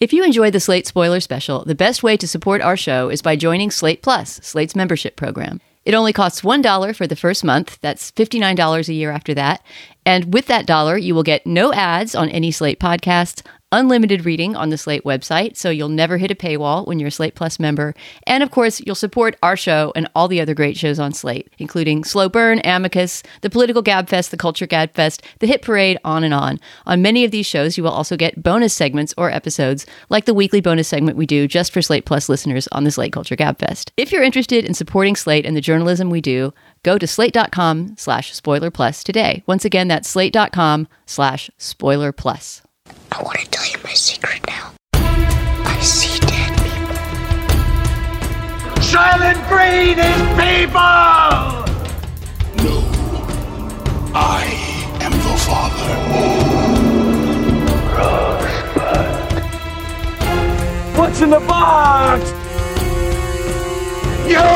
If you enjoyed the Slate Spoiler Special, the best way to support our show is by joining Slate Plus, Slate's membership program. It only costs $1 for the first month. That's $59 a year after that. And with that dollar, you will get no ads on any Slate podcasts, unlimited reading on the Slate website, so you'll never hit a paywall when you're a Slate Plus member. And of course, you'll support our show and all the other great shows on Slate, including Slow Burn, Amicus, the Political Gabfest, the Culture Gabfest, the Hit Parade, on and on. On many of these shows, you will also get bonus segments or episodes, like the weekly bonus segment we do just for Slate Plus listeners on the Slate Culture Gabfest. If you're interested in supporting Slate and the journalism we do, go to slate.com slash spoiler plus today. Once again, that's slate.com slash spoiler plus. I want to tell you my secret now. I see dead people. Silent breathing people! No. I am the father. Rosebud. What's in the box? You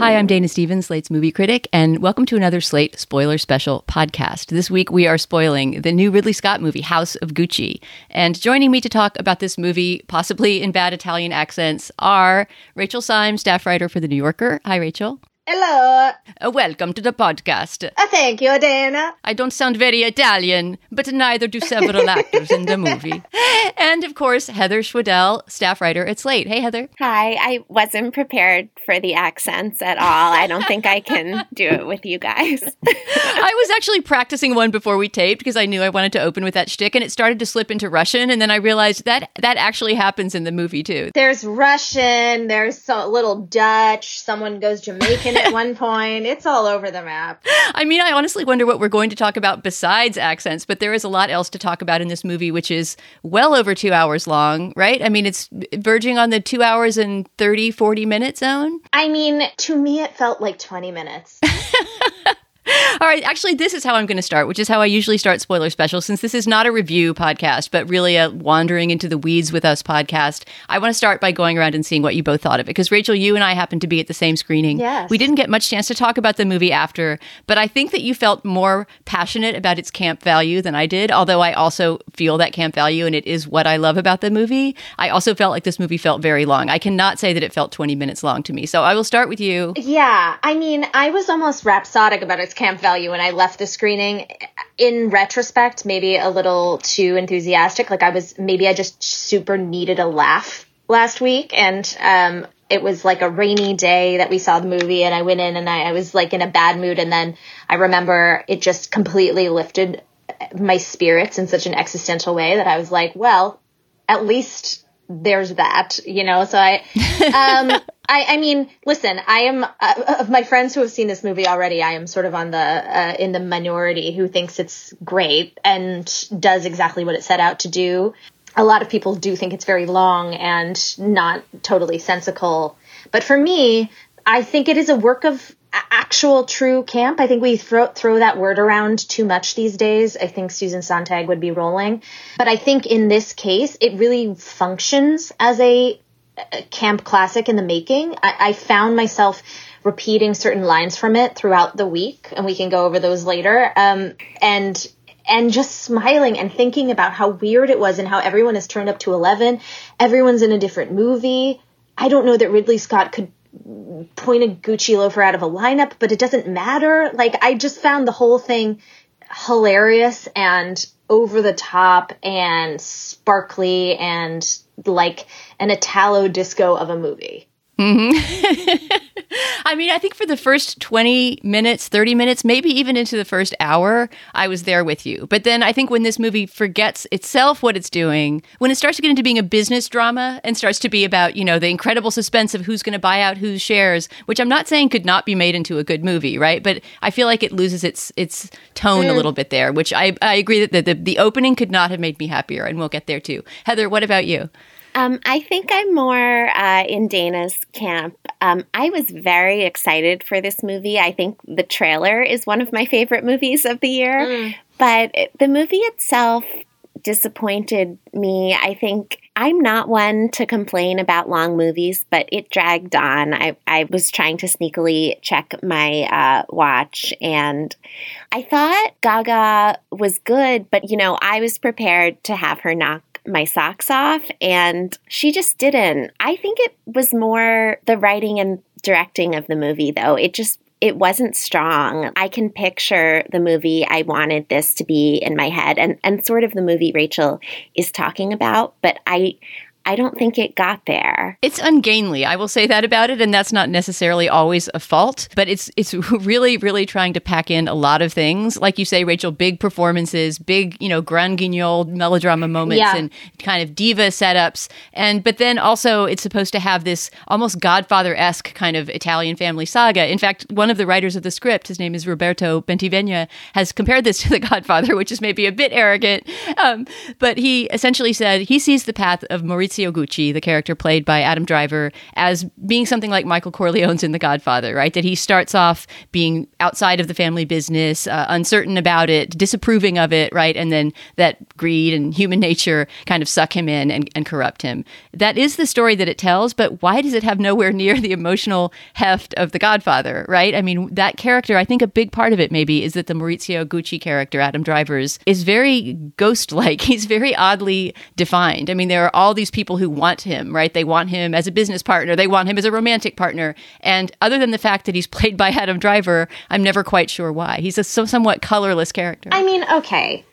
Hi, I'm Dana Stevens, Slate's movie critic, and welcome to another Slate Spoiler Special podcast. This week we are spoiling the new Ridley Scott movie, House of Gucci. And joining me to talk about this movie, possibly in bad Italian accents, are Rachel Syme, staff writer for The New Yorker. Hi, Rachel. Hello. Uh, welcome to the podcast. Uh, thank you, Dana. I don't sound very Italian, but neither do several actors in the movie. And of course, Heather Schwedel, staff writer at Slate. Hey, Heather. Hi, I wasn't prepared for the accents at all. I don't think I can do it with you guys. I was actually practicing one before we taped because I knew I wanted to open with that shtick, and it started to slip into Russian, and then I realized that that actually happens in the movie too. There's Russian, there's a little Dutch, someone goes Jamaican at one point. It's all over the map. I mean, I honestly wonder what we're going to talk about besides accents, but there is a lot else to talk about in this movie, which is well over two hours long, right? I mean, it's verging on the two hours and 30, 40 minute zone. I mean, to me, it felt like 20 minutes. All right, actually, this is how I'm going to start, which is how I usually start Spoiler Special, since this is not a review podcast, but really a wandering into the weeds with us podcast. I want to start by going around and seeing what you both thought of it. Because, Rachel, you and I happened to be at the same screening. Yes. We didn't get much chance to talk about the movie after, but I think that you felt more passionate about its camp value than I did, although I also feel that camp value, and it is what I love about the movie. I also felt like this movie felt very long. I cannot say that it felt 20 minutes long to me. So I will start with you. Yeah, I mean, I was almost rhapsodic about its camp value when I left the screening. In retrospect, maybe a little too enthusiastic. Like I was, maybe I just super needed a laugh last week, and um, it was like a rainy day that we saw the movie, and I went in and I, I was like in a bad mood, and then I remember it just completely lifted my spirits in such an existential way that I was like, well, at least there's that, you know. So I, um, I, I mean, listen, I am uh, of my friends who have seen this movie already. I am sort of on the uh, in the minority who thinks it's great and does exactly what it set out to do. A lot of people do think it's very long and not totally sensical, but for me, I think it is a work of actual true camp. I think we throw throw that word around too much these days. I think Susan Sontag would be rolling, but I think in this case it really functions as a camp classic in the making. I, I found myself repeating certain lines from it throughout the week, and we can go over those later. Um, and and just smiling and thinking about how weird it was and how everyone has turned up to 11. Everyone's in a different movie. I don't know that Ridley Scott could point a Gucci loafer out of a lineup, but it doesn't matter. Like, I just found the whole thing hilarious and over the top and sparkly and like an Italo disco of a movie. Mm-hmm. I mean, I think for the first 20 minutes, 30 minutes, maybe even into the first hour, I was there with you. But then I think when this movie forgets itself what it's doing, when it starts to get into being a business drama and starts to be about, you know, the incredible suspense of who's going to buy out whose shares, which I'm not saying could not be made into a good movie, right? But I feel like it loses its its tone a little bit there, which I, I agree that the, the, the opening could not have made me happier, and we'll get there too. Heather, what about you? Um, I think I'm more uh, in Dana's camp. Um, I was very excited for this movie. I think the trailer is one of my favorite movies of the year, but the movie itself disappointed me. I think I'm not one to complain about long movies, but it dragged on. I, I was trying to sneakily check my uh, watch, and I thought Gaga was good, but you know, I was prepared to have her knock my socks off, and she just didn't. I think it was more the writing and directing of the movie, though. It just it wasn't strong. I can picture the movie I wanted this to be in my head and and sort of the movie Rachel is talking about, but I I don't think it got there. It's ungainly. I will say that about it, and that's not necessarily always a fault. But it's it's really really trying to pack in a lot of things, like you say, Rachel. Big performances, big you know grand guignol melodrama moments, Yeah. and kind of diva setups. And but then also it's supposed to have this almost Godfather esque kind of Italian family saga. In fact, one of the writers of the script, his name is Roberto Bentivegna, has compared this to The Godfather, which is maybe a bit arrogant. Um, but he essentially said he sees the path of Maurizio Gucci, the character played by Adam Driver, as being something like Michael Corleone's in The Godfather, right? That he starts off being outside of the family business, uh, uncertain about it, disapproving of it, right? And then that greed and human nature kind of suck him in and, and corrupt him. That is the story that it tells, but why does it have nowhere near the emotional heft of The Godfather, right? I mean, that character, I think a big part of it maybe is that the Maurizio Gucci character, Adam Driver's, is very ghost like. He's very oddly defined. I mean, there are all these people who want him, right? They want him as a business partner, they want him as a romantic partner. And other than the fact that he's played by Adam Driver, I'm never quite sure why. He's a so, somewhat colorless character. I mean, okay.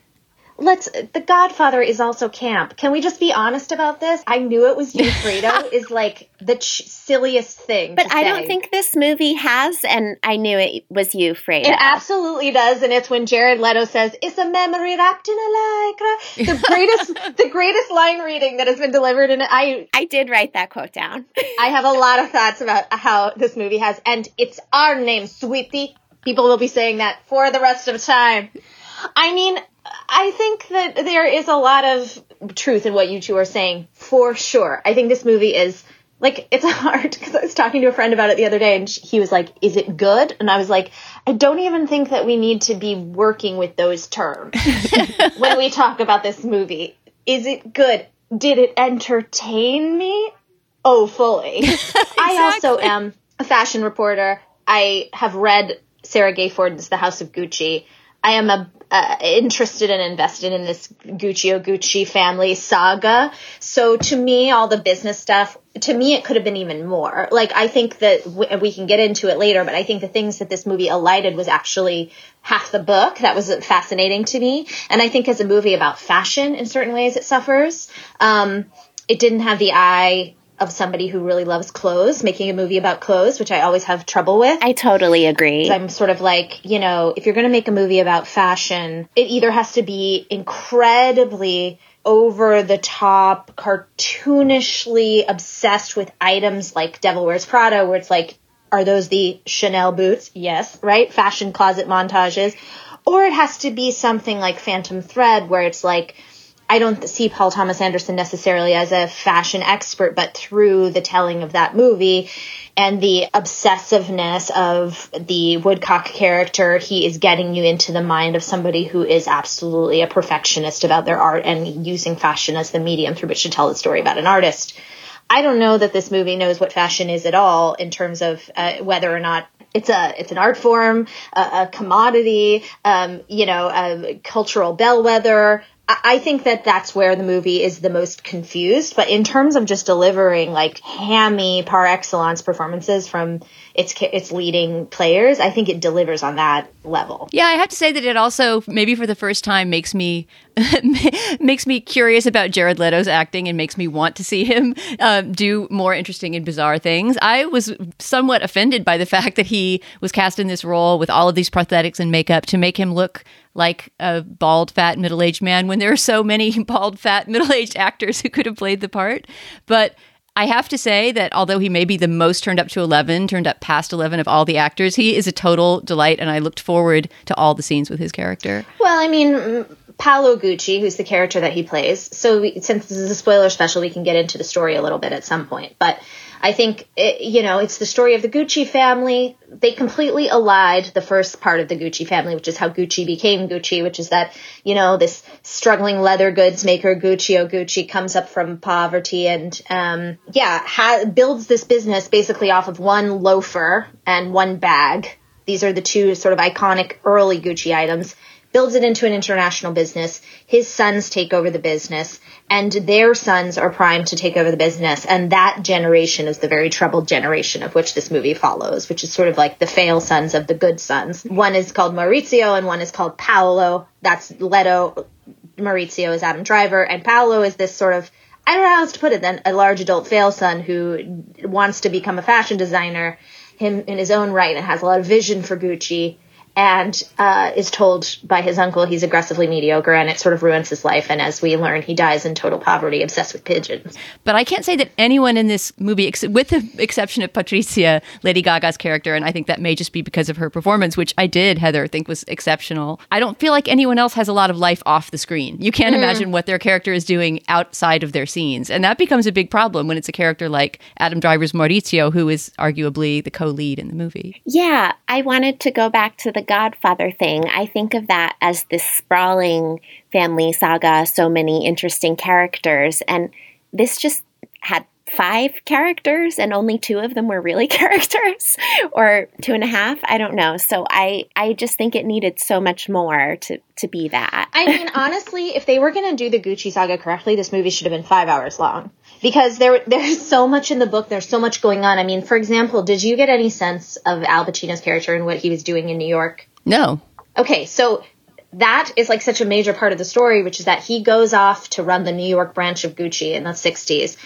Let's. The Godfather is also camp. Can we just be honest about this? I knew it was you, Fredo. is like the ch- silliest thing. But I say. don't think this movie has, and I knew it was you, Fredo. It absolutely does, and it's when Jared Leto says, "It's a memory wrapped in a lycra." The greatest, the greatest line reading that has been delivered, and I, I did write that quote down. I have a lot of thoughts about how this movie has, and it's our name, sweetie. People will be saying that for the rest of time. I mean, I think that there is a lot of truth in what you two are saying, for sure. I think this movie is like it's hard because I was talking to a friend about it the other day, and he was like, "Is it good?" And I was like, "I don't even think that we need to be working with those terms when we talk about this movie. Is it good? Did it entertain me? Oh, fully. I also am a fashion reporter. I have read Sara Gay Forden's The House of Gucci. I am a, interested and invested in this Gucci O Gucci family saga. So to me, all the business stuff, to me, it could have been even more. Like, I think that w- we can get into it later, but I think the things that this movie alighted was actually half the book. That was fascinating to me. And I think as a movie about fashion, in certain ways, it suffers. Um, it didn't have the eye of somebody who really loves clothes, making a movie about clothes, which I always have trouble with. I totally agree. I'm sort of like, you know, if you're going to make a movie about fashion, it either has to be incredibly over the top, cartoonishly obsessed with items like Devil Wears Prada, where it's like, are those the Chanel boots? Yes, right? Fashion closet montages. Or it has to be something like Phantom Thread, where it's like, I don't see Paul Thomas Anderson necessarily as a fashion expert, but through the telling of that movie and the obsessiveness of the Woodcock character, he is getting you into the mind of somebody who is absolutely a perfectionist about their art and using fashion as the medium through which to tell the story about an artist. I don't know that this movie knows what fashion is at all in terms of uh, whether or not it's a it's an art form, a, a commodity, um, you know, a cultural bellwether. I think that that's where the movie is the most confused. But in terms of just delivering like hammy par excellence performances from its its leading players, I think it delivers on that level. Yeah, I have to say that it also maybe for the first time makes me makes me curious about Jared Leto's acting and makes me want to see him um, do more interesting and bizarre things. I was somewhat offended by the fact that he was cast in this role with all of these prosthetics and makeup to make him look like a bald, fat, middle aged man when there are so many bald, fat, middle aged actors who could have played the part. But I have to say that although he may be the most turned up to 11, turned up past 11 of all the actors, he is a total delight, and I looked forward to all the scenes with his character. Well, I mean, mm, Paolo Gucci, who's the character that he plays. So, we, since this is a spoiler special, we can get into the story a little bit at some point. But I think, it, you know, it's the story of the Gucci family. They completely allied the first part of the Gucci family, which is how Gucci became Gucci, which is that, you know, this struggling leather goods maker, Guccio Gucci, comes up from poverty and, um, yeah, ha- builds this business basically off of one loafer and one bag. These are the two sort of iconic early Gucci items builds it into an international business. His sons take over the business and their sons are primed to take over the business. And that generation is the very troubled generation of which this movie follows, which is sort of like the fail sons of the good sons. One is called Maurizio and one is called Paolo. That's Leto. Maurizio is Adam Driver and Paolo is this sort of I don't know how else to put it then a large adult fail son who wants to become a fashion designer him in his own right and has a lot of vision for Gucci and uh, is told by his uncle he's aggressively mediocre and it sort of ruins his life. And as we learn, he dies in total poverty, obsessed with pigeons. But I can't say that anyone in this movie, with the exception of Patricia, Lady Gaga's character, and I think that may just be because of her performance, which I did, Heather, think was exceptional. I don't feel like anyone else has a lot of life off the screen. You can't mm. imagine what their character is doing outside of their scenes. And that becomes a big problem when it's a character like Adam Driver's Maurizio, who is arguably the co lead in the movie. Yeah, I wanted to go back to the Godfather thing, I think of that as this sprawling family saga, so many interesting characters. And this just had five characters and only two of them were really characters or two and a half i don't know so i i just think it needed so much more to to be that i mean honestly if they were going to do the gucci saga correctly this movie should have been five hours long because there there's so much in the book. There's so much going on. I mean, for example, did you get any sense of Al Pacino's character and what he was doing in New York? No. Okay, so that is like such a major part of the story, which is that he goes off to run the New York branch of Gucci in the 60s,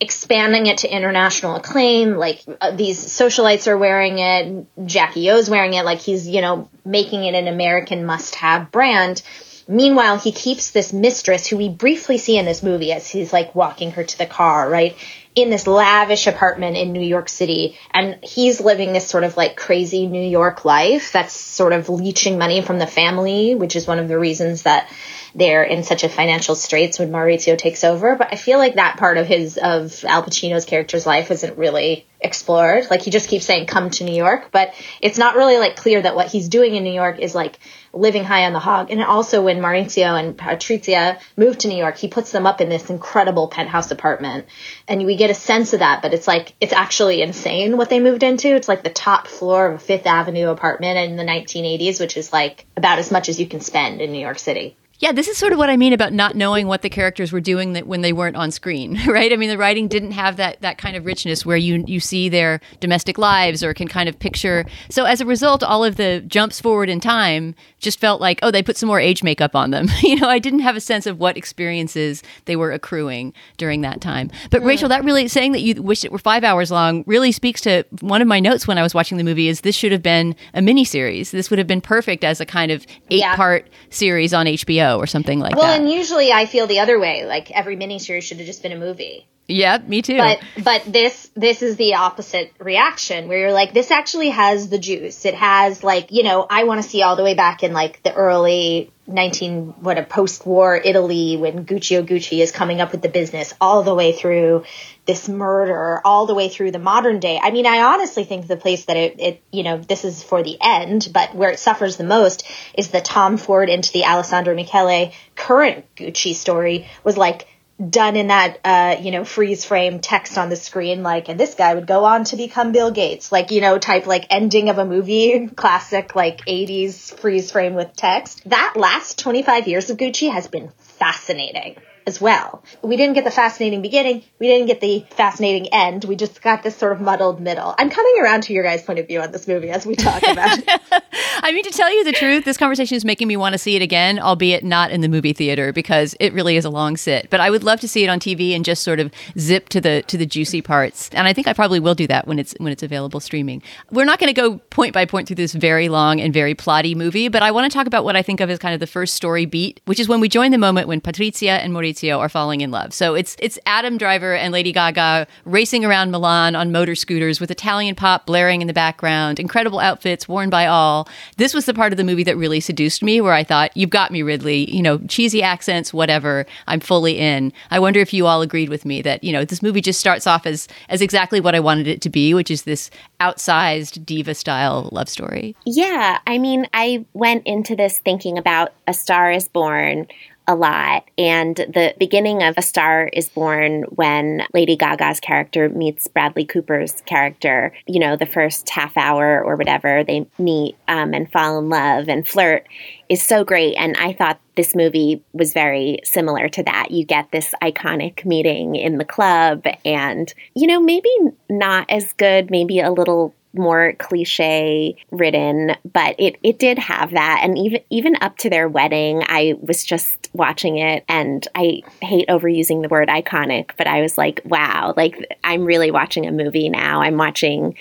expanding it to international acclaim. Like uh, these socialites are wearing it, Jackie O's wearing it, like he's, you know, making it an American must have brand. Meanwhile, he keeps this mistress who we briefly see in this movie as he's like walking her to the car, right? In this lavish apartment in New York City. And he's living this sort of like crazy New York life that's sort of leeching money from the family, which is one of the reasons that they're in such a financial straits when Maurizio takes over. But I feel like that part of his, of Al Pacino's character's life isn't really explored. Like he just keeps saying, come to New York, but it's not really like clear that what he's doing in New York is like living high on the hog. And also when Maurizio and Patrizia moved to New York, he puts them up in this incredible penthouse apartment. And we get a sense of that, but it's like, it's actually insane what they moved into. It's like the top floor of a Fifth Avenue apartment in the 1980s, which is like about as much as you can spend in New York City. Yeah, this is sort of what I mean about not knowing what the characters were doing that when they weren't on screen, right? I mean, the writing didn't have that that kind of richness where you you see their domestic lives or can kind of picture. So as a result, all of the jumps forward in time just felt like, oh, they put some more age makeup on them. you know, I didn't have a sense of what experiences they were accruing during that time. But mm. Rachel, that really saying that you wish it were five hours long really speaks to one of my notes when I was watching the movie. Is this should have been a mini series? This would have been perfect as a kind of eight yeah. part series on HBO or something like well, that. Well, and usually I feel the other way. Like every miniseries should have just been a movie. Yeah, me too. But but this this is the opposite reaction where you're like this actually has the juice. It has like, you know, I want to see all the way back in like the early 19 what a post-war Italy when Guccio Gucci is coming up with the business all the way through this murder all the way through the modern day. I mean, I honestly think the place that it, it you know, this is for the end, but where it suffers the most is the Tom Ford into the Alessandro Michele current Gucci story was like done in that uh, you know freeze frame text on the screen like and this guy would go on to become bill gates like you know type like ending of a movie classic like 80s freeze frame with text. That last 25 years of gucci has been fascinating as well. We didn't get the fascinating beginning. We didn't get the fascinating end. We just got this sort of muddled middle. I'm coming around to your guys' point of view on this movie as we talk about it. I mean, to tell you the truth, this conversation is making me want to see it again, albeit not in the movie theater because it really is a long sit. But I would love to see it on TV and just sort of zip to the to the juicy parts. And I think I probably will do that when it's when it's available streaming. We're not going to go point by point through this very long and very plotty movie, but I want to talk about what I think of as kind of the first story beat, which is when we join the moment when Patrizia and Maurizio are falling in love. So it's it's Adam Driver and Lady Gaga racing around Milan on motor scooters with Italian pop blaring in the background, incredible outfits worn by all. This was the part of the movie that really seduced me where I thought, "You've got me, Ridley." You know, cheesy accents, whatever. I'm fully in. I wonder if you all agreed with me that, you know, this movie just starts off as as exactly what I wanted it to be, which is this outsized diva style love story. Yeah, I mean, I went into this thinking about A Star is Born a lot. And the beginning of A Star is Born when Lady Gaga's character meets Bradley Cooper's character, you know, the first half hour or whatever, they meet um, and fall in love and flirt is so great. And I thought this movie was very similar to that. You get this iconic meeting in the club, and, you know, maybe not as good, maybe a little more cliche ridden, but it, it did have that. And even even up to their wedding, I was just watching it and I hate overusing the word iconic, but I was like, wow, like I'm really watching a movie now. I'm watching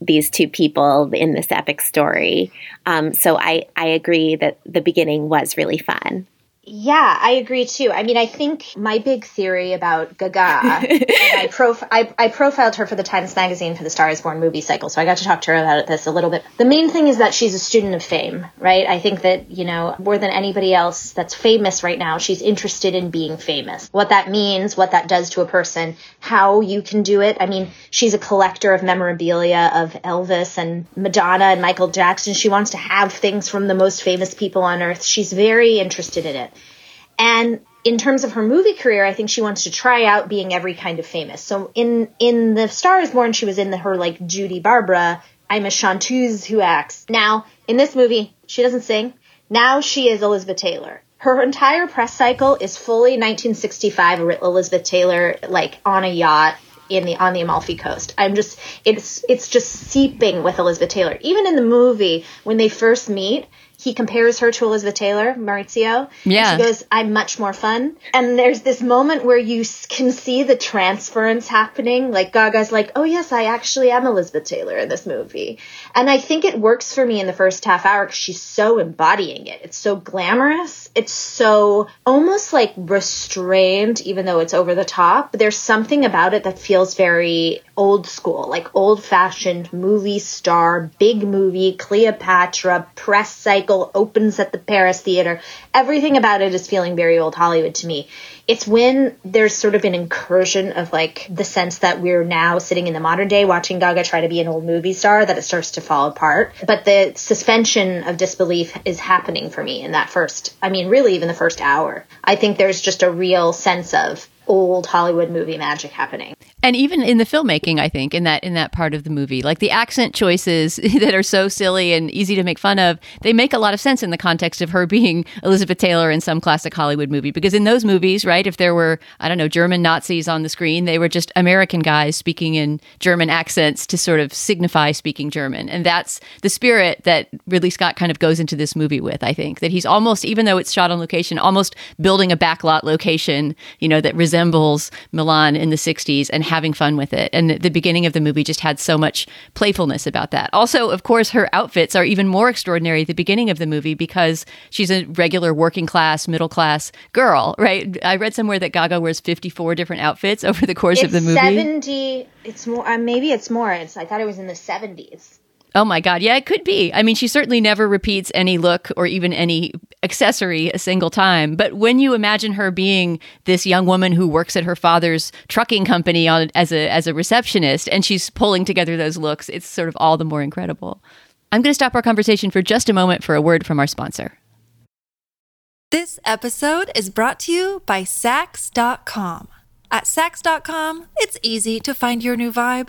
these two people in this epic story. Um, so I, I agree that the beginning was really fun. Yeah, I agree too. I mean, I think my big theory about Gaga, I, prof- I, I, profiled her for the Times Magazine for the Star is Born movie cycle, so I got to talk to her about this a little bit. The main thing is that she's a student of fame, right? I think that, you know, more than anybody else that's famous right now, she's interested in being famous. What that means, what that does to a person, how you can do it. I mean, she's a collector of memorabilia of Elvis and Madonna and Michael Jackson. She wants to have things from the most famous people on earth. She's very interested in it. And in terms of her movie career, I think she wants to try out being every kind of famous. So in in the Star is Born, she was in the, her like Judy Barbara. I'm a chanteuse who acts. Now in this movie, she doesn't sing. Now she is Elizabeth Taylor. Her entire press cycle is fully 1965 Elizabeth Taylor, like on a yacht in the on the Amalfi Coast. I'm just it's it's just seeping with Elizabeth Taylor. Even in the movie, when they first meet, he compares her to Elizabeth Taylor, Maurizio. Yeah. she goes, I'm much more fun. And there's this moment where you can see the transference happening. Like Gaga's like, oh yes, I actually am Elizabeth Taylor in this movie. And I think it works for me in the first half hour because she's so embodying it. It's so glamorous. It's so almost like restrained, even though it's over the top. But there's something about it that feels very old school, like old fashioned movie star, big movie, Cleopatra, press cycle, opens at the Paris Theater. Everything about it is feeling very old Hollywood to me. It's when there's sort of an incursion of like the sense that we're now sitting in the modern day watching Gaga try to be an old movie star that it starts to fall apart. But the suspension of disbelief is happening for me in that first, I mean, really even the first hour. I think there's just a real sense of old Hollywood movie magic happening. And even in the filmmaking, I think in that in that part of the movie, like the accent choices that are so silly and easy to make fun of, they make a lot of sense in the context of her being Elizabeth Taylor in some classic Hollywood movie. Because in those movies, right, if there were I don't know German Nazis on the screen, they were just American guys speaking in German accents to sort of signify speaking German, and that's the spirit that Ridley Scott kind of goes into this movie with. I think that he's almost, even though it's shot on location, almost building a backlot location, you know, that resembles Milan in the '60s and having fun with it. And the beginning of the movie just had so much playfulness about that. Also, of course, her outfits are even more extraordinary at the beginning of the movie because she's a regular working class, middle class girl, right? I read somewhere that Gaga wears 54 different outfits over the course it's of the movie. 70, it's more, uh, maybe it's more. It's, I thought it was in the 70s. Oh my God. Yeah, it could be. I mean, she certainly never repeats any look or even any accessory a single time. But when you imagine her being this young woman who works at her father's trucking company on, as, a, as a receptionist and she's pulling together those looks, it's sort of all the more incredible. I'm going to stop our conversation for just a moment for a word from our sponsor. This episode is brought to you by Saks.com. At Saks.com, it's easy to find your new vibe.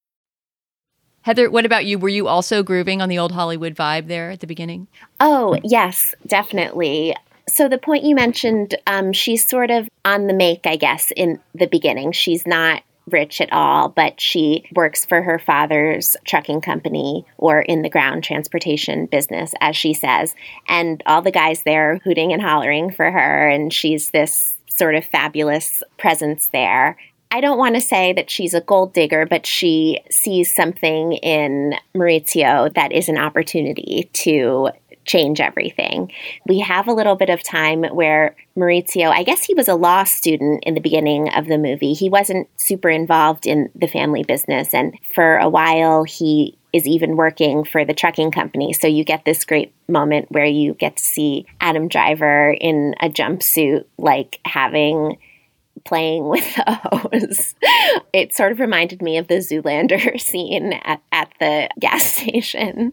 Heather, what about you? Were you also grooving on the old Hollywood vibe there at the beginning? Oh, yes, definitely. So, the point you mentioned, um, she's sort of on the make, I guess, in the beginning. She's not rich at all, but she works for her father's trucking company or in the ground transportation business, as she says. And all the guys there hooting and hollering for her, and she's this sort of fabulous presence there. I don't want to say that she's a gold digger, but she sees something in Maurizio that is an opportunity to change everything. We have a little bit of time where Maurizio, I guess he was a law student in the beginning of the movie. He wasn't super involved in the family business. And for a while, he is even working for the trucking company. So you get this great moment where you get to see Adam Driver in a jumpsuit, like having playing with the hose. It sort of reminded me of the Zoolander scene at, at the gas station.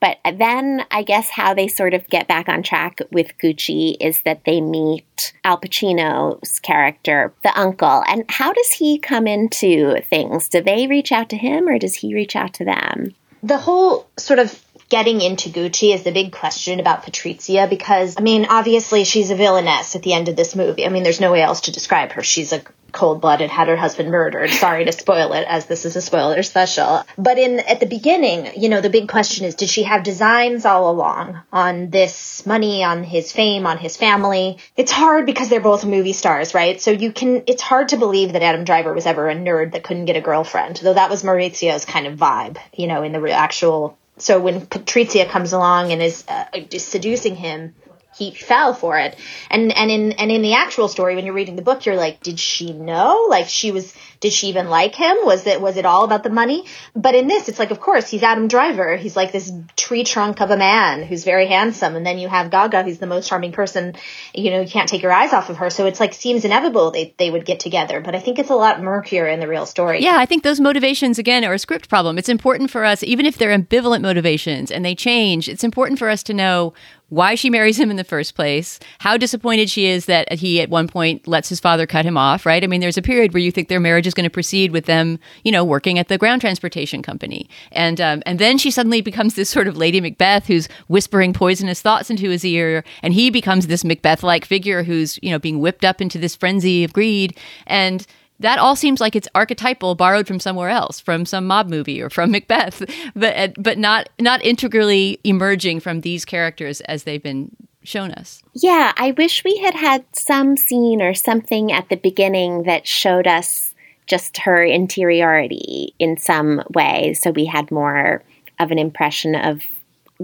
But then I guess how they sort of get back on track with Gucci is that they meet Al Pacino's character, the uncle. And how does he come into things? Do they reach out to him or does he reach out to them? The whole sort of getting into Gucci is the big question about Patrizia because, I mean, obviously she's a villainess at the end of this movie. I mean, there's no way else to describe her. She's a cold blooded, had her husband murdered. Sorry to spoil it, as this is a spoiler special. But in at the beginning, you know, the big question is, did she have designs all along on this money, on his fame, on his family? It's hard because they're both movie stars, right? So you can. It's hard to believe that Adam Driver was ever a nerd that couldn't get a girlfriend, though that was Maurizio's kind of vibe, you know, in the actual so when Patrizia comes along and is uh, seducing him, he fell for it. And and in and in the actual story, when you're reading the book, you're like, did she know? Like she was did she even like him? Was it was it all about the money? But in this, it's like, of course, he's Adam Driver. He's like this tree trunk of a man who's very handsome, and then you have Gaga, who's the most charming person. You know, you can't take your eyes off of her. So it's like seems inevitable they they would get together. But I think it's a lot murkier in the real story. Yeah, I think those motivations again are a script problem. It's important for us, even if they're ambivalent motivations and they change. It's important for us to know why she marries him in the first place, how disappointed she is that he at one point lets his father cut him off, right? I mean, there's a period where you think their marriage is going to proceed with them, you know, working at the ground transportation company, and um, and then she suddenly becomes this sort of Lady Macbeth who's whispering poisonous thoughts into his ear, and he becomes this Macbeth-like figure who's you know being whipped up into this frenzy of greed and that all seems like it's archetypal borrowed from somewhere else from some mob movie or from macbeth but uh, but not not integrally emerging from these characters as they've been shown us yeah i wish we had had some scene or something at the beginning that showed us just her interiority in some way. So we had more of an impression of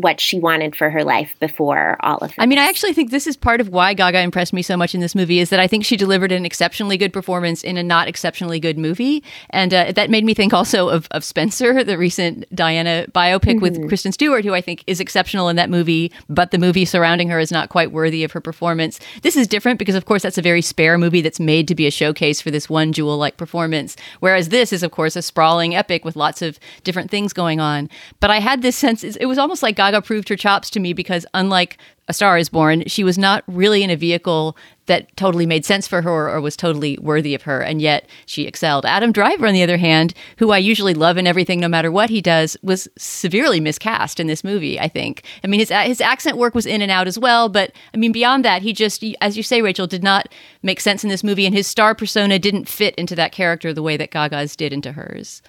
what she wanted for her life before all of this. I mean, I actually think this is part of why Gaga impressed me so much in this movie is that I think she delivered an exceptionally good performance in a not exceptionally good movie. And uh, that made me think also of, of Spencer, the recent Diana biopic mm-hmm. with Kristen Stewart, who I think is exceptional in that movie, but the movie surrounding her is not quite worthy of her performance. This is different because, of course, that's a very spare movie that's made to be a showcase for this one jewel like performance. Whereas this is, of course, a sprawling epic with lots of different things going on. But I had this sense, it was almost like Gaga proved her chops to me because unlike A Star is Born, she was not really in a vehicle that totally made sense for her or was totally worthy of her, and yet she excelled. Adam Driver, on the other hand, who I usually love in everything no matter what he does, was severely miscast in this movie, I think. I mean, his, his accent work was in and out as well, but I mean, beyond that, he just, as you say, Rachel, did not make sense in this movie, and his star persona didn't fit into that character the way that Gaga's did into hers.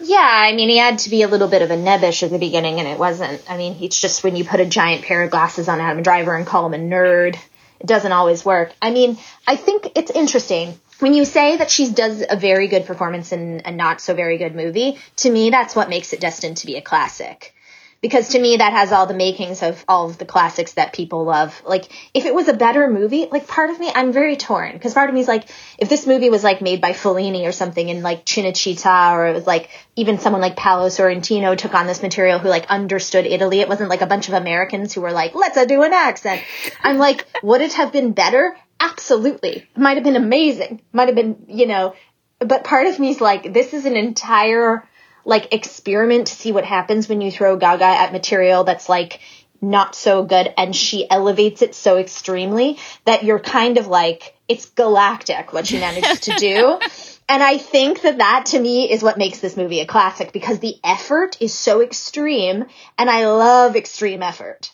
Yeah, I mean, he had to be a little bit of a nebbish at the beginning, and it wasn't. I mean, it's just when you put a giant pair of glasses on Adam Driver and call him a nerd, it doesn't always work. I mean, I think it's interesting. When you say that she does a very good performance in a not so very good movie, to me, that's what makes it destined to be a classic because to me that has all the makings of all of the classics that people love. Like if it was a better movie, like part of me I'm very torn because part of me is like if this movie was like made by Fellini or something in like Cinecittà or it was like even someone like Paolo Sorrentino took on this material who like understood Italy. It wasn't like a bunch of Americans who were like let's do an accent. I'm like would it have been better? Absolutely. Might have been amazing. Might have been, you know, but part of me is like this is an entire like experiment to see what happens when you throw Gaga at material that's like not so good and she elevates it so extremely that you're kind of like it's galactic what she manages to do. And I think that that to me is what makes this movie a classic because the effort is so extreme and I love extreme effort.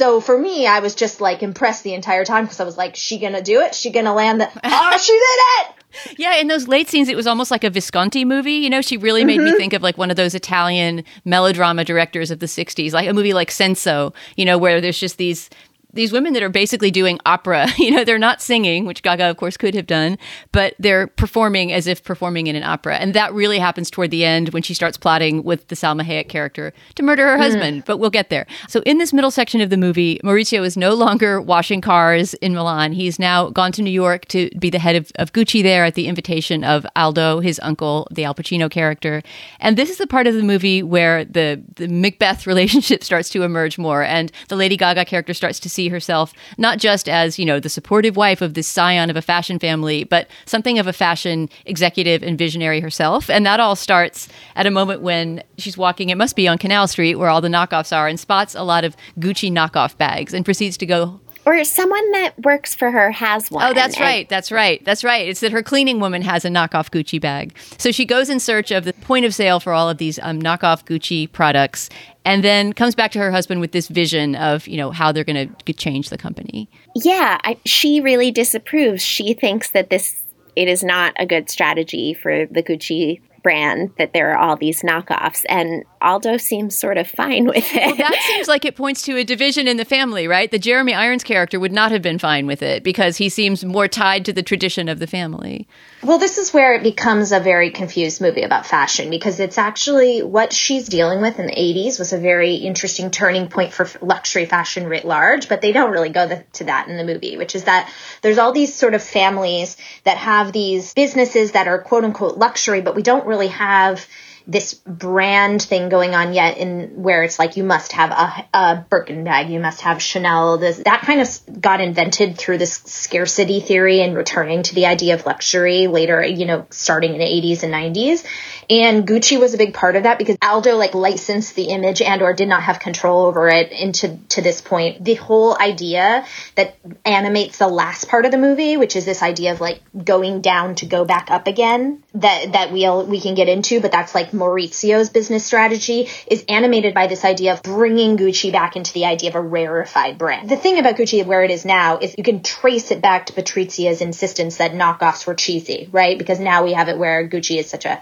So for me, I was just like impressed the entire time because I was like, she gonna do it? She gonna land the, oh, she did it! Yeah, in those late scenes, it was almost like a Visconti movie. You know, she really made mm-hmm. me think of like one of those Italian melodrama directors of the 60s, like a movie like Senso, you know, where there's just these these women that are basically doing opera. You know, they're not singing, which Gaga, of course, could have done, but they're performing as if performing in an opera. And that really happens toward the end when she starts plotting with the Salma Hayek character to murder her mm. husband. But we'll get there. So, in this middle section of the movie, Maurizio is no longer washing cars in Milan. He's now gone to New York to be the head of, of Gucci there at the invitation of Aldo, his uncle, the Al Pacino character. And this is the part of the movie where the, the Macbeth relationship starts to emerge more, and the Lady Gaga character starts to see see herself not just as, you know, the supportive wife of this scion of a fashion family, but something of a fashion executive and visionary herself. And that all starts at a moment when she's walking, it must be on Canal Street where all the knockoffs are, and spots a lot of Gucci knockoff bags and proceeds to go or someone that works for her has one. Oh, that's right. That's right. That's right. It's that her cleaning woman has a knockoff Gucci bag. So she goes in search of the point of sale for all of these um, knockoff Gucci products and then comes back to her husband with this vision of you know how they're going to change the company yeah I, she really disapproves she thinks that this it is not a good strategy for the gucci brand that there are all these knockoffs and Aldo seems sort of fine with it. Well, that seems like it points to a division in the family, right? The Jeremy Irons character would not have been fine with it because he seems more tied to the tradition of the family. Well, this is where it becomes a very confused movie about fashion because it's actually what she's dealing with in the 80s was a very interesting turning point for luxury fashion writ large, but they don't really go the, to that in the movie, which is that there's all these sort of families that have these businesses that are quote unquote luxury, but we don't really have this brand thing going on yet in where it's like you must have a, a Birkin bag, you must have Chanel. This that kind of got invented through this scarcity theory and returning to the idea of luxury later, you know, starting in the 80s and 90s. And Gucci was a big part of that because Aldo like licensed the image and or did not have control over it into to this point. The whole idea that animates the last part of the movie, which is this idea of like going down to go back up again, that that we'll we can get into, but that's like Maurizio's business strategy is animated by this idea of bringing Gucci back into the idea of a rarefied brand. The thing about Gucci where it is now is you can trace it back to Patrizia's insistence that knockoffs were cheesy, right? Because now we have it where Gucci is such a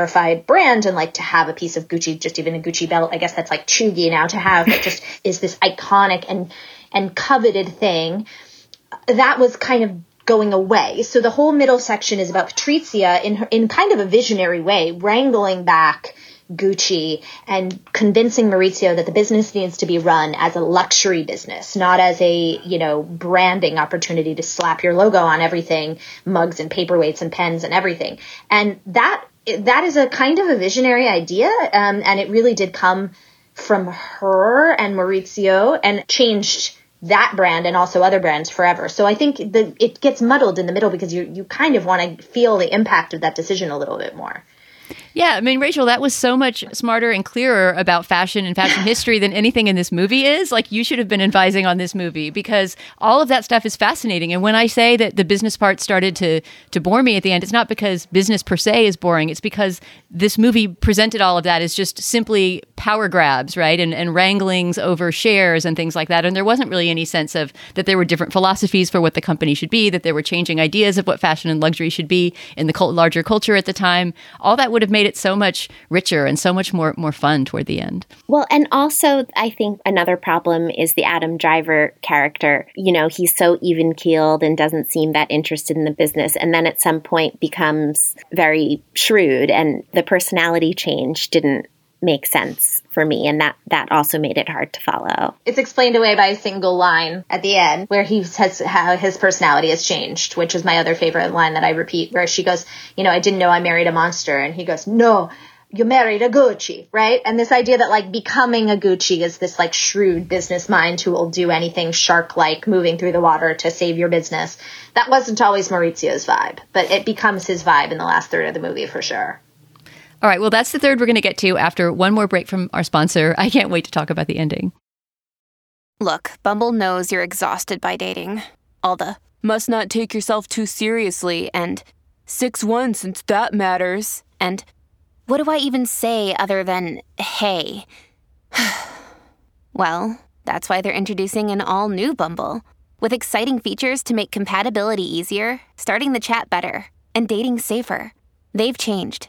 rarefied brand and like to have a piece of Gucci, just even a Gucci belt, I guess that's like chuggy now to have, but just is this iconic and and coveted thing. That was kind of going away. So the whole middle section is about Patrizia in her, in kind of a visionary way, wrangling back Gucci and convincing Maurizio that the business needs to be run as a luxury business, not as a, you know, branding opportunity to slap your logo on everything, mugs and paperweights and pens and everything. And that that is a kind of a visionary idea, um, and it really did come from her and Maurizio and changed that brand and also other brands forever. So I think the it gets muddled in the middle because you you kind of want to feel the impact of that decision a little bit more. Yeah, I mean, Rachel, that was so much smarter and clearer about fashion and fashion history than anything in this movie is. Like, you should have been advising on this movie because all of that stuff is fascinating. And when I say that the business part started to to bore me at the end, it's not because business per se is boring. It's because this movie presented all of that as just simply power grabs, right? And, and wranglings over shares and things like that. And there wasn't really any sense of that there were different philosophies for what the company should be, that there were changing ideas of what fashion and luxury should be in the larger culture at the time. All that would have made made it so much richer and so much more more fun toward the end. Well, and also I think another problem is the Adam Driver character. You know, he's so even keeled and doesn't seem that interested in the business, and then at some point becomes very shrewd, and the personality change didn't make sense for me and that that also made it hard to follow. It's explained away by a single line at the end where he says how his personality has changed, which is my other favorite line that I repeat where she goes, you know, I didn't know I married a monster and he goes, "No, you married a Gucci, right? And this idea that like becoming a Gucci is this like shrewd business mind who will do anything shark like moving through the water to save your business. That wasn't always Maurizio's vibe, but it becomes his vibe in the last third of the movie for sure. All right, well, that's the third we're going to get to after one more break from our sponsor. I can't wait to talk about the ending. Look, Bumble knows you're exhausted by dating. All the must not take yourself too seriously and 6 1 since that matters. And what do I even say other than hey? well, that's why they're introducing an all new Bumble with exciting features to make compatibility easier, starting the chat better, and dating safer. They've changed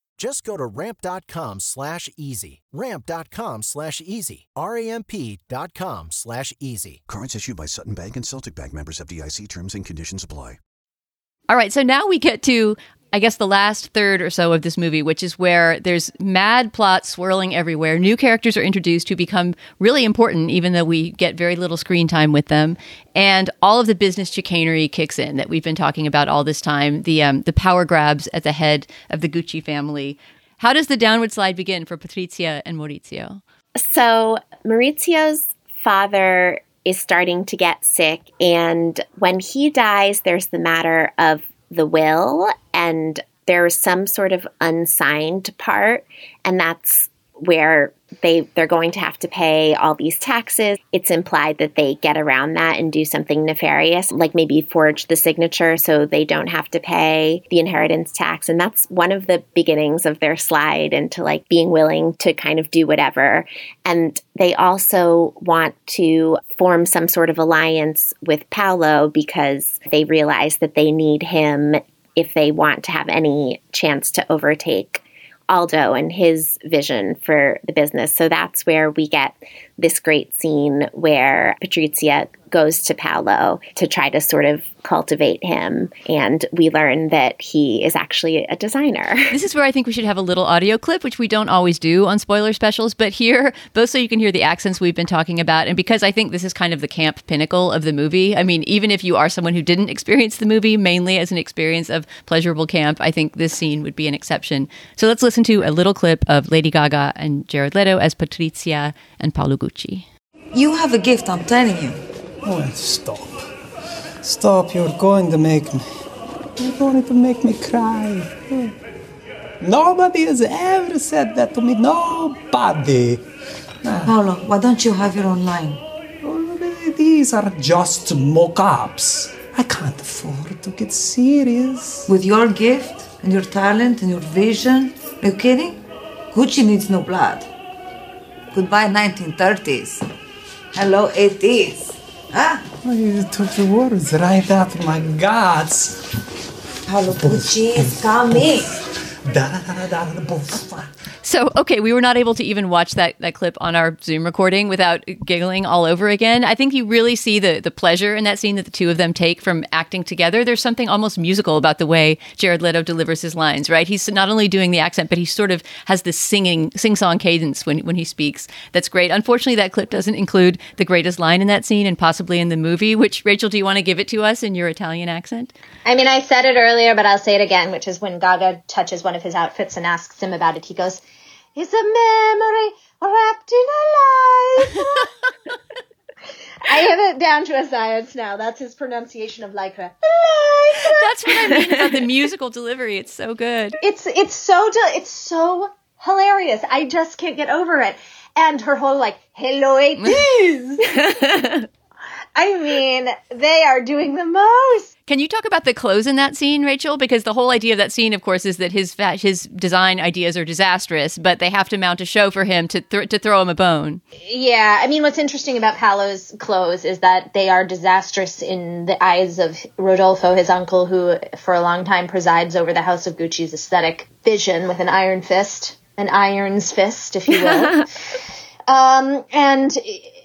Just go to ramp.com slash easy. Ramp.com slash easy. R-A-M-P.com slash easy. Cards issued by Sutton Bank and Celtic Bank members FDIC terms and conditions apply. All right, so now we get to I guess the last third or so of this movie, which is where there's mad plot swirling everywhere. New characters are introduced who become really important, even though we get very little screen time with them. And all of the business chicanery kicks in that we've been talking about all this time. The um, the power grabs at the head of the Gucci family. How does the downward slide begin for Patrizia and Maurizio? So Maurizio's father is starting to get sick, and when he dies, there's the matter of the will and there's some sort of unsigned part and that's where they they're going to have to pay all these taxes. It's implied that they get around that and do something nefarious, like maybe forge the signature so they don't have to pay the inheritance tax. And that's one of the beginnings of their slide into like being willing to kind of do whatever. And they also want to form some sort of alliance with Paolo because they realize that they need him if they want to have any chance to overtake Aldo and his vision for the business. So that's where we get this great scene where Patrizia goes to Paolo to try to sort of cultivate him. And we learn that he is actually a designer. This is where I think we should have a little audio clip, which we don't always do on spoiler specials, but here, both so you can hear the accents we've been talking about, and because I think this is kind of the camp pinnacle of the movie. I mean, even if you are someone who didn't experience the movie mainly as an experience of pleasurable camp, I think this scene would be an exception. So let's listen to a little clip of Lady Gaga and Jared Leto as Patrizia and Paolo Gucci. You have a gift, I'm telling you. Oh, stop. Stop, you're going to make me. You're going to make me cry. Nobody has ever said that to me. Nobody. Paolo, why don't you have your own line? These are just mock ups. I can't afford to get serious. With your gift and your talent and your vision, are you kidding? Gucci needs no blood. Goodbye 1930s. Hello 80s. Huh? Oh, you took the words right out of my guts. Paolo Gucci is coming. Da da da da da boof. So, okay, we were not able to even watch that, that clip on our Zoom recording without giggling all over again. I think you really see the, the pleasure in that scene that the two of them take from acting together. There's something almost musical about the way Jared Leto delivers his lines, right? He's not only doing the accent, but he sort of has this singing, sing song cadence when, when he speaks. That's great. Unfortunately, that clip doesn't include the greatest line in that scene and possibly in the movie, which, Rachel, do you want to give it to us in your Italian accent? I mean, I said it earlier, but I'll say it again, which is when Gaga touches one of his outfits and asks him about it, he goes, It's a memory wrapped in a lie. I have it down to a science now. That's his pronunciation of lycra. That's what I mean about the musical delivery. It's so good. It's it's so it's so hilarious. I just can't get over it. And her whole like, hello it is. I mean, they are doing the most. Can you talk about the clothes in that scene, Rachel? Because the whole idea of that scene, of course, is that his fa- his design ideas are disastrous, but they have to mount a show for him to th- to throw him a bone. Yeah, I mean, what's interesting about Paolo's clothes is that they are disastrous in the eyes of Rodolfo, his uncle, who for a long time presides over the House of Gucci's aesthetic vision with an iron fist, an iron's fist, if you will. um, and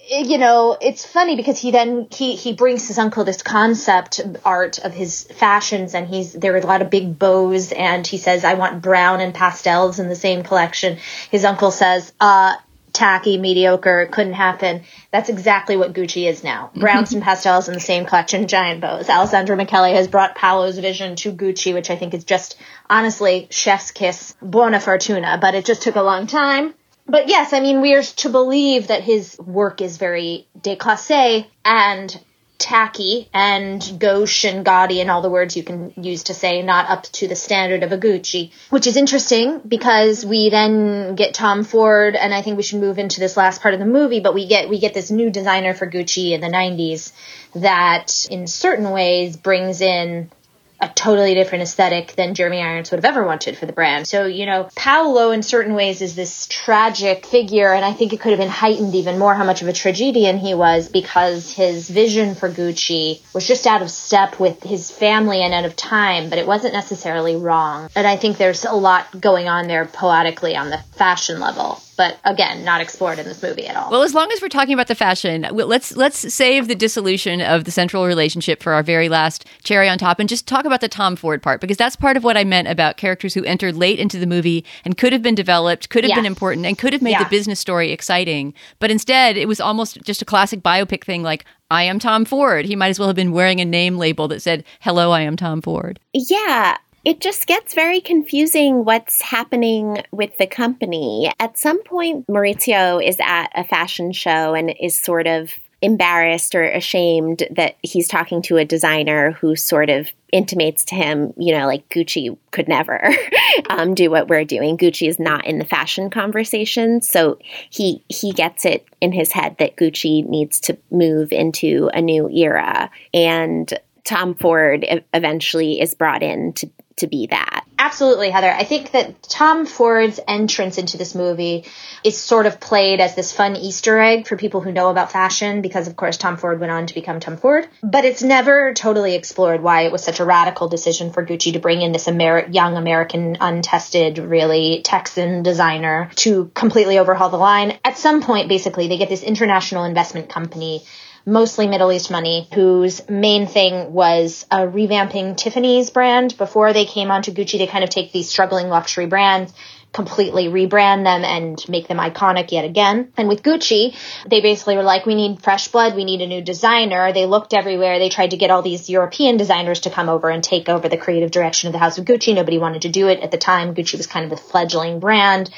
you know, it's funny because he then he he brings his uncle this concept art of his fashions, and he's there are a lot of big bows, and he says, "I want brown and pastels in the same collection." His uncle says, "Uh." Tacky, mediocre, couldn't happen. That's exactly what Gucci is now. Browns and pastels in the same collection, giant bows. Alessandro Michele has brought Paolo's vision to Gucci, which I think is just, honestly, chef's kiss, buona fortuna, but it just took a long time but yes, I mean, we are to believe that his work is very déclassé and tacky and gauche and gaudy and all the words you can use to say not up to the standard of a Gucci, which is interesting because we then get Tom Ford and I think we should move into this last part of the movie, but we get we get this new designer for Gucci in the 90s that in certain ways brings in a totally different aesthetic than Jeremy Irons would have ever wanted for the brand. So, you know, Paolo in certain ways is this tragic figure, and I think it could have been heightened even more how much of a tragedian he was because his vision for Gucci was just out of step with his family and out of time, but it wasn't necessarily wrong. And I think there's a lot going on there poetically on the fashion level but again, not explored in this movie at all. Well, as long as we're talking about the fashion, let's let's save the dissolution of the central relationship for our very last cherry on top, and just talk about the Tom Ford part because that's part of what I meant about characters who entered late into the movie and could have been developed, could have Yes. been important, and could have made Yeah. the business story exciting. But instead, it was almost just a classic biopic thing, like I am Tom Ford. He might as well have been wearing a name label that said "Hello, I am Tom Ford." Yeah, it just gets very confusing what's happening with the company. At some point, Maurizio is at a fashion show and is sort of embarrassed or ashamed that he's talking to a designer who sort of intimates to him, you know, like Gucci could never um, do what we're doing. Gucci is not in the fashion conversation, so he he gets it in his head that Gucci needs to move into a new era, and Tom Ford eventually is brought in to to be that. Absolutely, Heather. I think that Tom Ford's entrance into this movie is sort of played as this fun Easter egg for people who know about fashion because, of course, Tom Ford went on to become Tom Ford. But it's never totally explored why it was such a radical decision for Gucci to bring in this Ameri- young American, untested, really Texan designer to completely overhaul the line. At some point, basically, they get this international investment company mostly Middle East money, whose main thing was uh, revamping Tiffany's brand. Before they came onto Gucci, to kind of take these struggling luxury brands, completely rebrand them and make them iconic yet again. And with Gucci, they basically were like, we need fresh blood, we need a new designer. They looked everywhere. They tried to get all these European designers to come over and take over the creative direction of the House of Gucci. Nobody wanted to do it at the time. Gucci was kind of a fledgling brand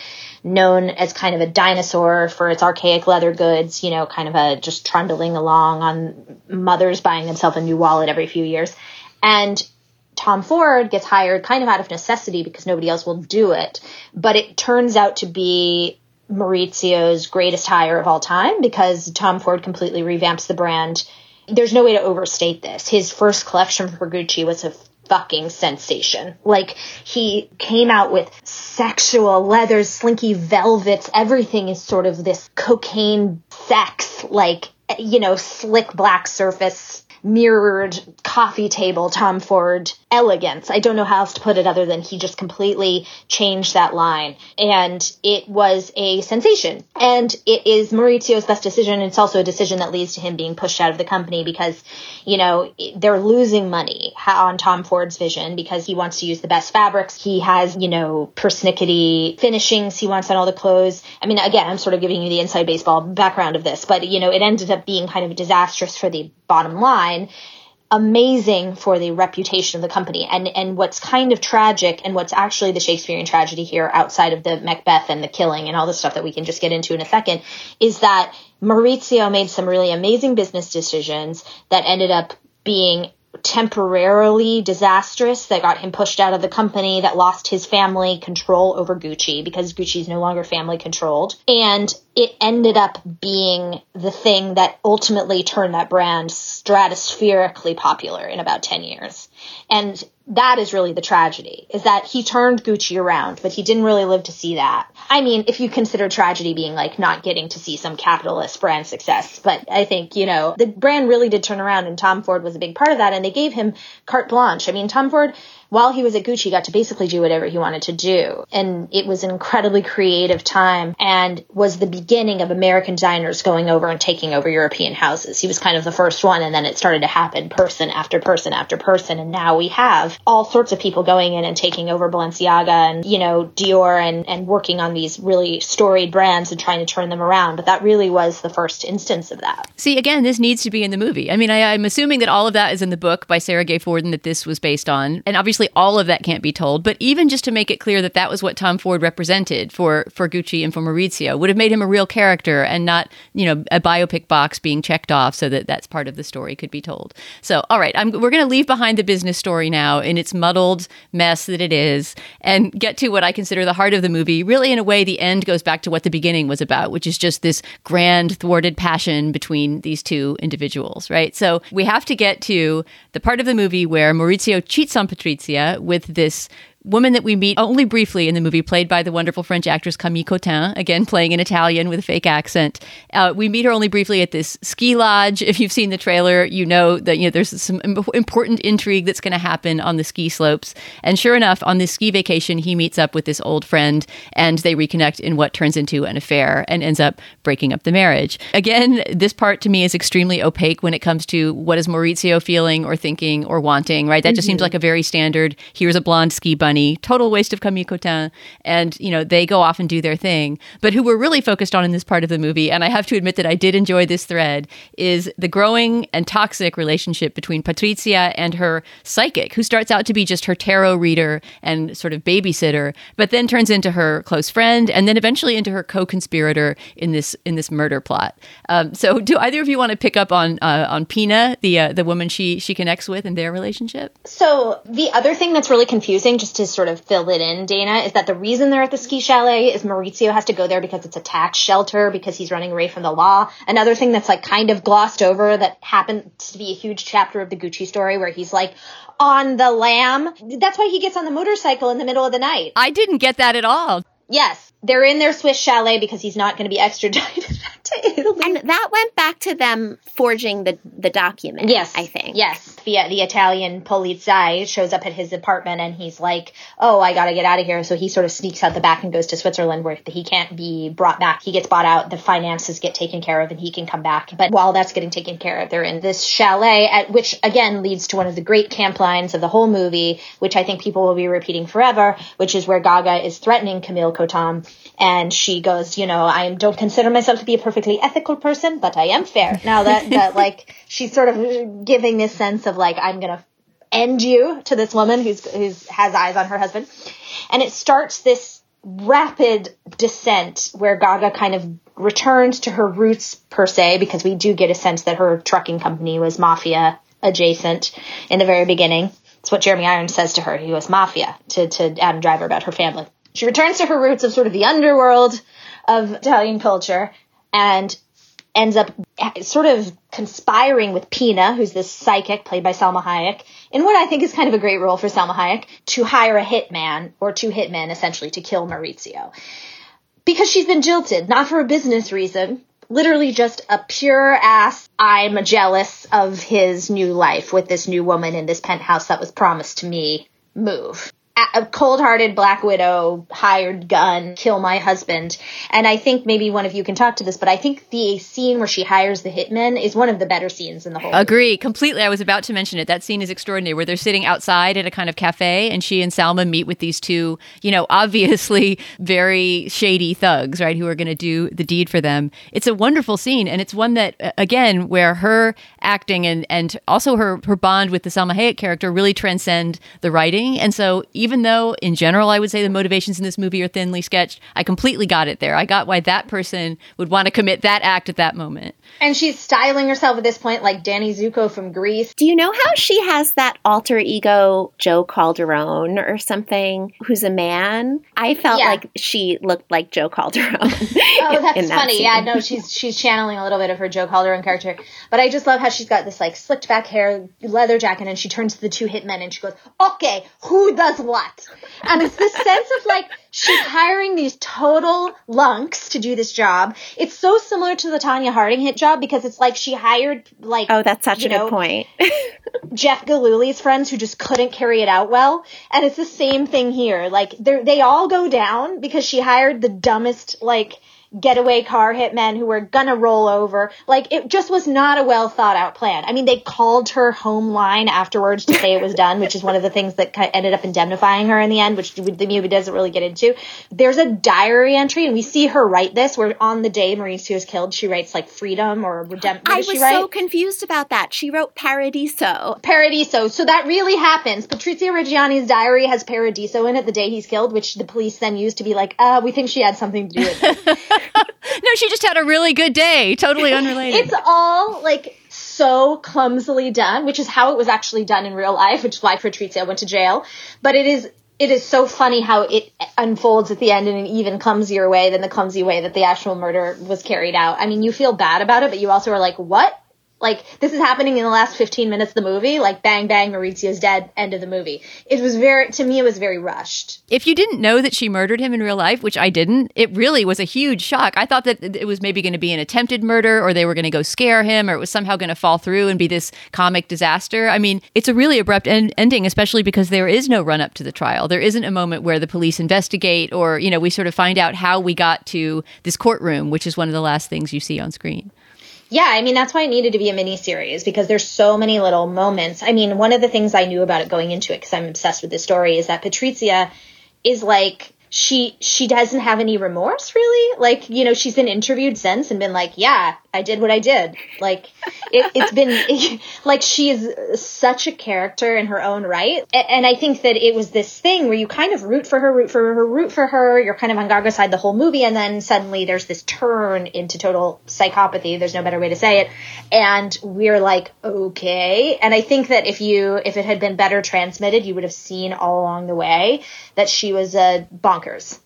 known as kind of a dinosaur for its archaic leather goods, you know, kind of a just trundling along on mothers buying themselves a new wallet every few years. And Tom Ford gets hired kind of out of necessity because nobody else will do it. But it turns out to be Maurizio's greatest hire of all time because Tom Ford completely revamps the brand. There's no way to overstate this. His first collection for Gucci was a fucking sensation. Like he came out with sexual leathers, slinky velvets, everything is sort of this cocaine sex, like, you know, slick black surface mirrored coffee table Tom Ford elegance. I don't know how else to put it other than he just completely changed that line. And it was a sensation. And it is Maurizio's best decision. It's also a decision that leads to him being pushed out of the company because, you know, they're losing money on Tom Ford's vision because he wants to use the best fabrics. He has, you know, persnickety finishings he wants on all the clothes. I mean, again, I'm sort of giving you the inside baseball background of this, but, you know, it ended up being kind of disastrous for the bottom line amazing for the reputation of the company. And and what's kind of tragic and what's actually the Shakespearean tragedy here outside of the Macbeth and the killing and all the stuff that we can just get into in a second is that Maurizio made some really amazing business decisions that ended up being temporarily disastrous that got him pushed out of the company that lost his family control over Gucci because Gucci is no longer family controlled. And it ended up being the thing that ultimately turned that brand stratospherically popular in about 10 years and that is really the tragedy is that he turned Gucci around, but he didn't really live to see that. I mean, if you consider tragedy being like not getting to see some capitalist brand success, but I think, you know, the brand really did turn around and Tom Ford was a big part of that and they gave him carte blanche. I mean, Tom Ford while he was at Gucci, got to basically do whatever he wanted to do. And it was an incredibly creative time and was the beginning of American designers going over and taking over European houses. He was kind of the first one, and then it started to happen person after person after person. And now we have all sorts of people going in and taking over Balenciaga and, you know, Dior and, and working on these really storied brands and trying to turn them around. But that really was the first instance of that. See, again, this needs to be in the movie. I mean, I, am assuming that all of that is in the book by Sara Gay Forden that this was based on. And obviously, obviously all of that can't be told, but even just to make it clear that that was what Tom Ford represented for for Gucci and for Maurizio would have made him a real character and not, you know, a biopic box being checked off so that that's part of the story could be told. So, all right, I'm, we're going to leave behind the business story now in its muddled mess that it is and get to what I consider the heart of the movie. Really, in a way, the end goes back to what the beginning was about, which is just this grand thwarted passion between these two individuals, right? So, we have to get to the part of the movie where Maurizio cheats on Patrizia with this woman that we meet only briefly in the movie, played by the wonderful French actress Camille Cottin, again playing an Italian with a fake accent. Uh, we meet her only briefly at this ski lodge. If you've seen the trailer, you know that you know there's some important intrigue that's going to happen on the ski slopes. And sure enough, on this ski vacation, he meets up with this old friend, and they reconnect in what turns into an affair and ends up breaking up the marriage. Again, this part to me is extremely opaque when it comes to what is Maurizio feeling or thinking or wanting. Right, that mm-hmm. just seems mm-hmm. like a very standard. Here's a blonde ski bunny total waste of Camille Cottin, and you know they go off and do their thing. But who we're really focused on in this part of the movie, and I have to admit that I did enjoy this thread, is the growing and toxic relationship between Patrizia and her psychic, who starts out to be just her tarot reader and sort of babysitter, but then turns into her close friend, and then eventually into her co-conspirator in this in this murder plot. Um, so, do either of you want to pick up on uh, on Pina, the uh, the woman she she connects with, and their relationship? So the other thing that's really confusing, just to sort of fill it in, Dana, is that the reason they're at the ski chalet is Maurizio has to go there because it's a tax shelter because he's running away from the law. Another thing that's like kind of glossed over that happens to be a huge chapter of the Gucci story where he's like, on the lam. That's why he gets on the motorcycle in the middle of the night. I didn't get that at all. Yes, they're in their Swiss chalet because he's not going to be extradited back to Italy. And that went back to them forging the the document. Yes, I think. Yes, the uh, the Italian polizei shows up at his apartment and he's like, "Oh, I got to get out of here." So he sort of sneaks out the back and goes to Switzerland where he can't be brought back. He gets bought out, the finances get taken care of, and he can come back. But while that's getting taken care of, they're in this chalet, at which again leads to one of the great camp lines of the whole movie, which I think people will be repeating forever, which is where Gaga is threatening Camille Cottin and she goes, you know, I don't consider myself to be a perfectly ethical person, but I am fair. Now that, that like, she's sort of giving this sense of like, I'm going to end you to this woman who's, who's has eyes on her husband. And it starts this rapid descent where Gaga kind of returns to her roots per se, because we do get a sense that her trucking company was mafia adjacent in the very beginning. It's what Jeremy Irons says to her. He was mafia to, to Adam Driver about her family. She returns to her roots of sort of the underworld of Italian culture and ends up sort of conspiring with Pina, who's this psychic played by Salma Hayek, in what I think is kind of a great role for Salma Hayek, to hire a hitman or two hitmen essentially to kill Maurizio. Because she's been jilted, not for a business reason, literally just a pure ass, I'm jealous of his new life with this new woman in this penthouse that was promised to me move a cold-hearted black widow hired gun kill my husband. And i think maybe one of you can talk to this but i think the scene where she hires the hitman is one of the better scenes in the whole agree movie. completely. I was about to mention it. That scene is extraordinary where they're sitting outside at a kind of cafe and she and salma meet with these two you know obviously very shady thugs right who are going to do the deed for them. It's a wonderful scene and it's one that again where her acting and and also her her bond with the salma hayek character really transcend the writing. And so even even though in general I would say the motivations in this movie are thinly sketched, I completely got it there. I got why that person would want to commit that act at that moment. And she's styling herself at this point like Danny Zuko from Grease. Do you know how she has that alter ego Jo Calderone or something who's a man? I felt yeah. like she looked like Jo Calderone. oh, that's that funny. Scene. Yeah, no, she's she's channeling a little bit of her Jo Calderone character. But I just love how she's got this like slicked back hair, leather jacket, and she turns to the two hitmen and she goes, "Okay, who does what?" What? And um, it's this sense of like she's hiring these total lunks to do this job. It's so similar to the Tonya Harding hit job because it's like she hired like oh that's such a know, good point. Jeff Gillooly's friends who just couldn't carry it out well, and it's the same thing here. Like they they all go down because she hired the dumbest like getaway car hitmen who were gonna roll over. Like it just was not a well thought out plan. I mean, they called her home line afterwards to say it was done, which is one of the things that ended up indemnifying her in the end, which the movie doesn't really get into. There's a diary entry, and we see her write this where on the day Maurizio is killed, she writes like freedom or redemption. I was so confused about that. She wrote Paradiso. Paradiso. So that really happens. Patrizia Reggiani's diary has Paradiso in it the day he's killed, which the police then used to be like, uh, we think she had something to do with it. no, she just had a really good day. Totally unrelated. it's all like so clumsily done, which is how it was actually done in real life, which is why Patrizia went to jail. But it is it is so funny how it unfolds at the end in an even clumsier way than the clumsy way that the actual murder was carried out. I mean, you feel bad about it, but you also are like, what? Like this is happening in the last 15 minutes of the movie. Like bang bang, Maurizio's dead. End of the movie. It was very to me. It was very rushed. If you didn't know that she murdered him in real life, which I didn't, it really was a huge shock. I thought that it was maybe going to be an attempted murder, or they were going to go scare him, or it was somehow going to fall through and be this comic disaster. I mean, it's a really abrupt en- ending, especially because there is no run up to the trial. There isn't a moment where the police investigate, or you know, we sort of find out how we got to this courtroom, which is one of the last things you see on screen. Yeah, I mean that's why it needed to be a mini series because there's so many little moments. I mean, one of the things I knew about it going into it because I'm obsessed with this story is that Patrizia is like she she doesn't have any remorse really like you know she's been interviewed since and been like yeah i did what i did. Like it, has been like she is such a character in her own right. And i think that it was this thing where you kind of root for her root for her root for her. You're kind of on Gaga's side the whole movie and then suddenly there's this turn into total psychopathy. There's no better way to say it. And we're like okay. And i think that if you if it had been better transmitted you would have seen all along the way that she was a bonkers.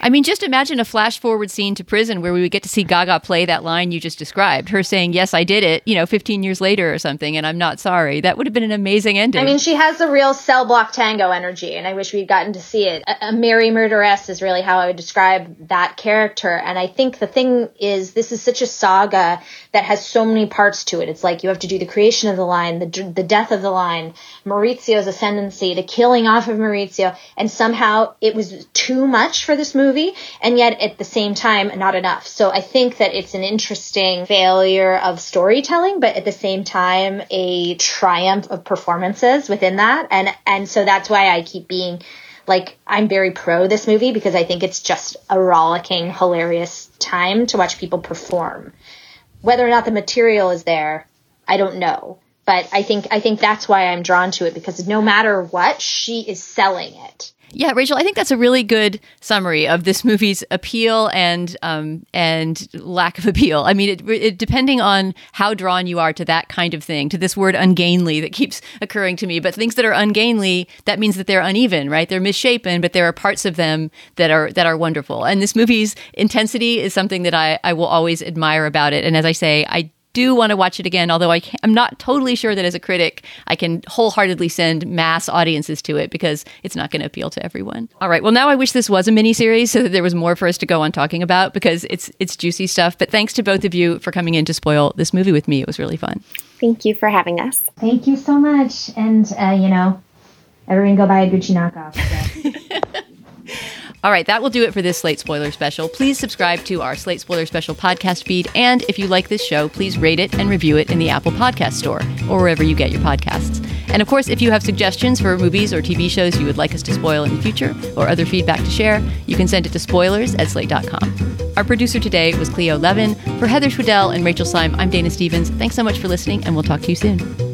I mean, just imagine a flash forward scene to prison where we would get to see Gaga play that line you just described, her saying, Yes, I did it, you know, 15 years later or something, and I'm not sorry. That would have been an amazing ending. I mean, she has a real cell block tango energy, and I wish we'd gotten to see it. A, a Mary Murderess is really how I would describe that character. And I think the thing is, this is such a saga that has so many parts to it. It's like you have to do the creation of the line, the, the death of the line, Maurizio's ascendancy, the killing off of Maurizio, and somehow it was too much for for this movie, and yet at the same time, not enough. So I think that it's an interesting failure of storytelling, but at the same time, a triumph of performances within that. And, and so that's why I keep being like, I'm very pro this movie because I think it's just a rollicking, hilarious time to watch people perform. Whether or not the material is there, I don't know but I think I think that's why I'm drawn to it because no matter what, she is selling it. Yeah, Rachel, I think that's a really good summary of this movie's appeal and um, and lack of appeal. I mean, it, it, depending on how drawn you are to that kind of thing, to this word ungainly that keeps occurring to me. But things that are ungainly, that means that they're uneven, right? They're misshapen, but there are parts of them that are that are wonderful. And this movie's intensity is something that I, I will always admire about it. And as I say, I do want to watch it again, although I am not totally sure that as a critic, I can wholeheartedly send mass audiences to it because it's not going to appeal to everyone. All right. Well, now I wish this was a miniseries so that there was more for us to go on talking about because it's it's juicy stuff. But thanks to both of you for coming in to spoil this movie with me. It was really fun. Thank you for having us. Thank you so much. And, uh, you know, everyone go buy a Gucci knockoff. So. All right, that will do it for this Slate Spoiler Special. Please subscribe to our Slate Spoiler Special podcast feed. And if you like this show, please rate it and review it in the Apple Podcast Store or wherever you get your podcasts. And of course, if you have suggestions for movies or TV shows you would like us to spoil in the future or other feedback to share, you can send it to spoilers at slate.com. Our producer today was Cleo Levin. For Heather Schwedel and Rachel Syme, I'm Dana Stevens. Thanks so much for listening, and we'll talk to you soon.